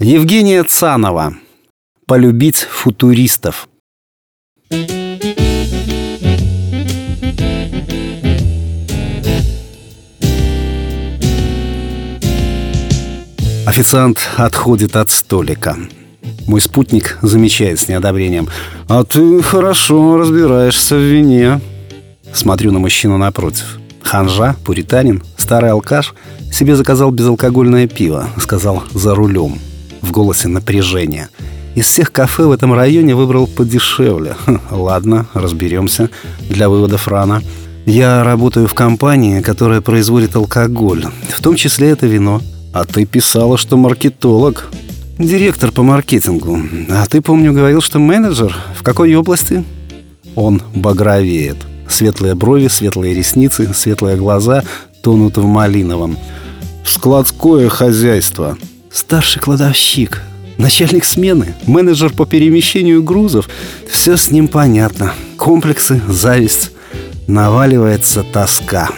Евгения Цанова. Полюбить футуристов. Официант отходит от столика. Мой спутник замечает с неодобрением. «А ты хорошо разбираешься в вине». Смотрю на мужчину напротив. Ханжа, пуританин, старый алкаш себе заказал безалкогольное пиво. Сказал «за рулем» в голосе напряжение. Из всех кафе в этом районе выбрал подешевле. Ладно, разберемся. Для выводов рано. Я работаю в компании, которая производит алкоголь. В том числе это вино. А ты писала, что маркетолог. Директор по маркетингу. А ты, помню, говорил, что менеджер. В какой области? Он багровеет. Светлые брови, светлые ресницы, светлые глаза тонут в малиновом. Складское хозяйство. Старший кладовщик, начальник смены, менеджер по перемещению грузов. Все с ним понятно. Комплексы, зависть. Наваливается тоска.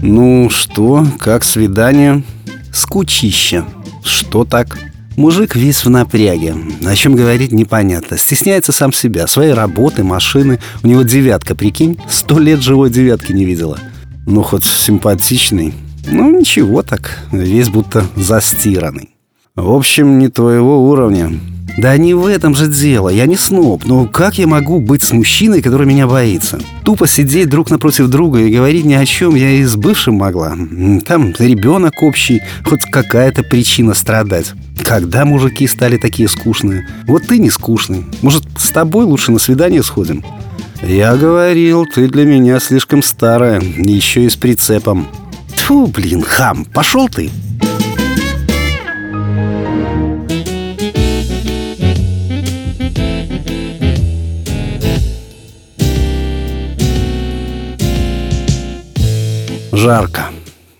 Ну что, как свидание? Скучище. Что так? Мужик весь в напряге. О чем говорить непонятно. Стесняется сам себя, своей работы, машины. У него девятка, прикинь. Сто лет живой девятки не видела. Ну, хоть симпатичный. Ну, ничего так. Весь будто застиранный. В общем, не твоего уровня. Да не в этом же дело, я не сноб Но как я могу быть с мужчиной, который меня боится? Тупо сидеть друг напротив друга и говорить ни о чем я и с бывшим могла Там ребенок общий, хоть какая-то причина страдать Когда мужики стали такие скучные? Вот ты не скучный Может, с тобой лучше на свидание сходим? Я говорил, ты для меня слишком старая Еще и с прицепом Тьфу, блин, хам, пошел ты Жарко.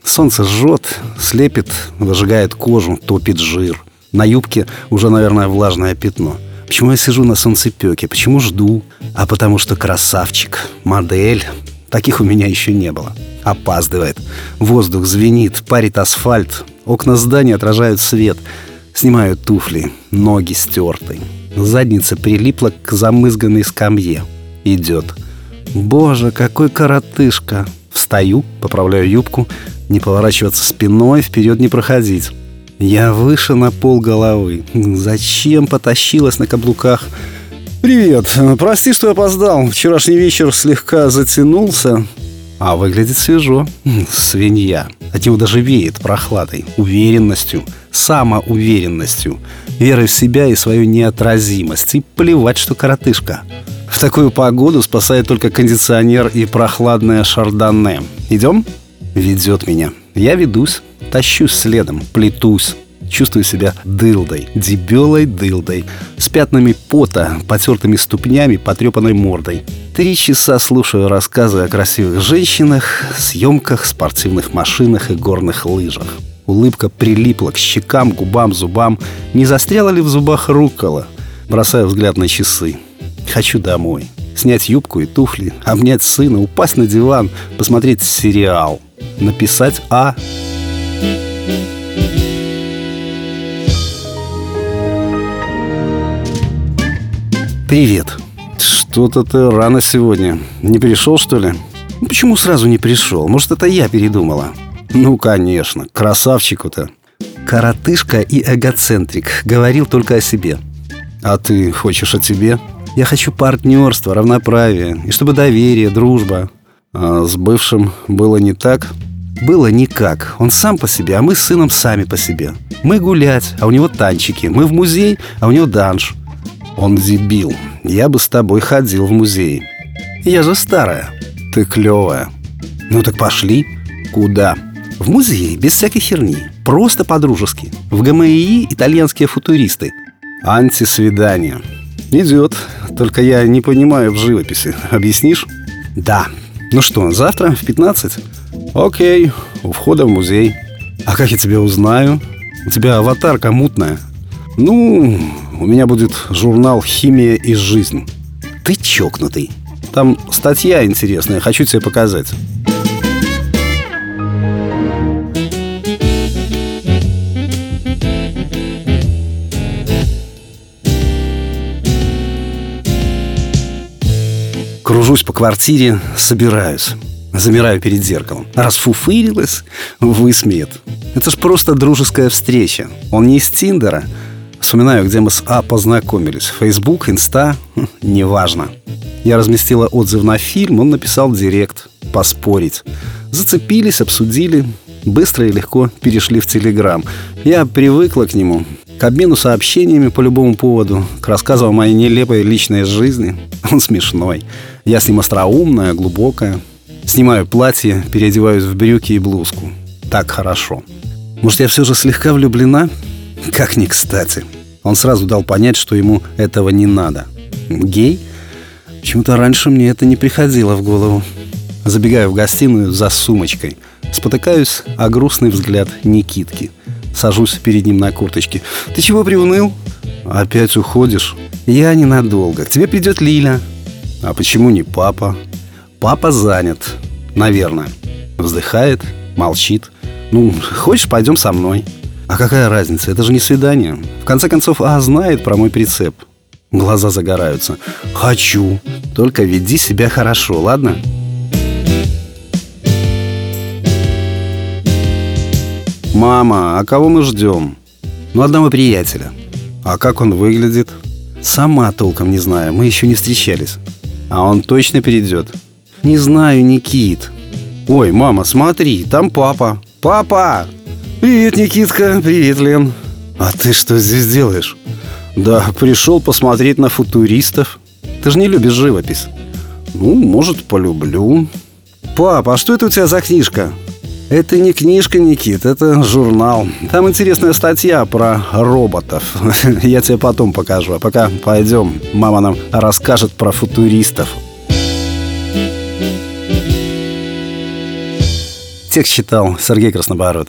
Солнце жжет, слепит, выжигает кожу, топит жир. На юбке уже, наверное, влажное пятно. Почему я сижу на солнцепеке? Почему жду? А потому что красавчик, модель. Таких у меня еще не было. Опаздывает. Воздух звенит, парит асфальт. Окна здания отражают свет. Снимаю туфли, ноги стерты. Задница прилипла к замызганной скамье. Идет. Боже, какой коротышка! Встаю, поправляю юбку, не поворачиваться спиной, вперед не проходить. Я выше на пол головы. Зачем потащилась на каблуках? «Привет. Прости, что опоздал. Вчерашний вечер слегка затянулся». А выглядит свежо. Свинья. От него даже веет прохладой, уверенностью, самоуверенностью, верой в себя и свою неотразимость. И плевать, что коротышка. В такую погоду спасает только кондиционер и прохладное шардоне. Идем? Ведет меня. Я ведусь, тащусь следом, плетусь. Чувствую себя дылдой, дебелой дылдой, с пятнами пота, потертыми ступнями, потрепанной мордой. Три часа слушаю рассказы о красивых женщинах, съемках, спортивных машинах и горных лыжах. Улыбка прилипла к щекам, губам, зубам. Не застряла ли в зубах рукола? Бросаю взгляд на часы. Хочу домой. Снять юбку и туфли, обнять сына, упасть на диван, посмотреть сериал. Написать «А». Привет. Что-то ты рано сегодня. Не пришел, что ли? Ну, почему сразу не пришел? Может, это я передумала? Ну, конечно. Красавчику-то. Коротышка и эгоцентрик. Говорил только о себе. А ты хочешь о тебе? Я хочу партнерства, равноправия, и чтобы доверие, дружба. А с бывшим было не так? Было никак. Он сам по себе, а мы с сыном сами по себе. Мы гулять, а у него танчики. Мы в музей, а у него данж. Он дебил. Я бы с тобой ходил в музей. Я же старая. Ты клевая. Ну так пошли. Куда? В музей, без всякой херни. Просто по-дружески. В ГМИ итальянские футуристы. Антисвидание. Идет. Только я не понимаю в живописи. Объяснишь? Да. Ну что, завтра в 15? Окей. У входа в музей. А как я тебя узнаю? У тебя аватарка мутная. Ну, у меня будет журнал «Химия и жизнь». Ты чокнутый. Там статья интересная, хочу тебе показать. Кружусь по квартире, собираюсь. Замираю перед зеркалом. Расфуфырилась, высмеет. Это ж просто дружеская встреча. Он не из Тиндера. Вспоминаю, где мы с А познакомились. Фейсбук, Инста, хм, неважно. Я разместила отзыв на фильм, он написал директ. Поспорить. Зацепились, обсудили. Быстро и легко перешли в Телеграм. Я привыкла к нему. К обмену сообщениями по любому поводу. К рассказу о моей нелепой личной жизни. Он смешной. Я с ним остроумная, глубокая. Снимаю платье, переодеваюсь в брюки и блузку. Так хорошо. Может, я все же слегка влюблена? Как ни кстати. Он сразу дал понять, что ему этого не надо. Гей? Почему-то раньше мне это не приходило в голову. Забегаю в гостиную за сумочкой. Спотыкаюсь о грустный взгляд Никитки. Сажусь перед ним на курточке. «Ты чего приуныл?» «Опять уходишь?» «Я ненадолго. К тебе придет Лиля». А почему не папа? Папа занят, наверное. Вздыхает, молчит. Ну, хочешь, пойдем со мной? А какая разница? Это же не свидание. В конце концов, А знает про мой прицеп. Глаза загораются. Хочу. Только веди себя хорошо, ладно? Мама, а кого мы ждем? Ну, одного приятеля. А как он выглядит? Сама толком не знаю, мы еще не встречались. А он точно перейдет? Не знаю, Никит. Ой, мама, смотри, там папа. Папа! Привет, Никитка. Привет, Лен. А ты что здесь делаешь? Да, пришел посмотреть на футуристов. Ты же не любишь живопись. Ну, может, полюблю. Папа, а что это у тебя за книжка? Это не книжка, Никит, это журнал. Там интересная статья про роботов. Я тебе потом покажу. А пока пойдем. Мама нам расскажет про футуристов. Текст читал Сергей Краснобород.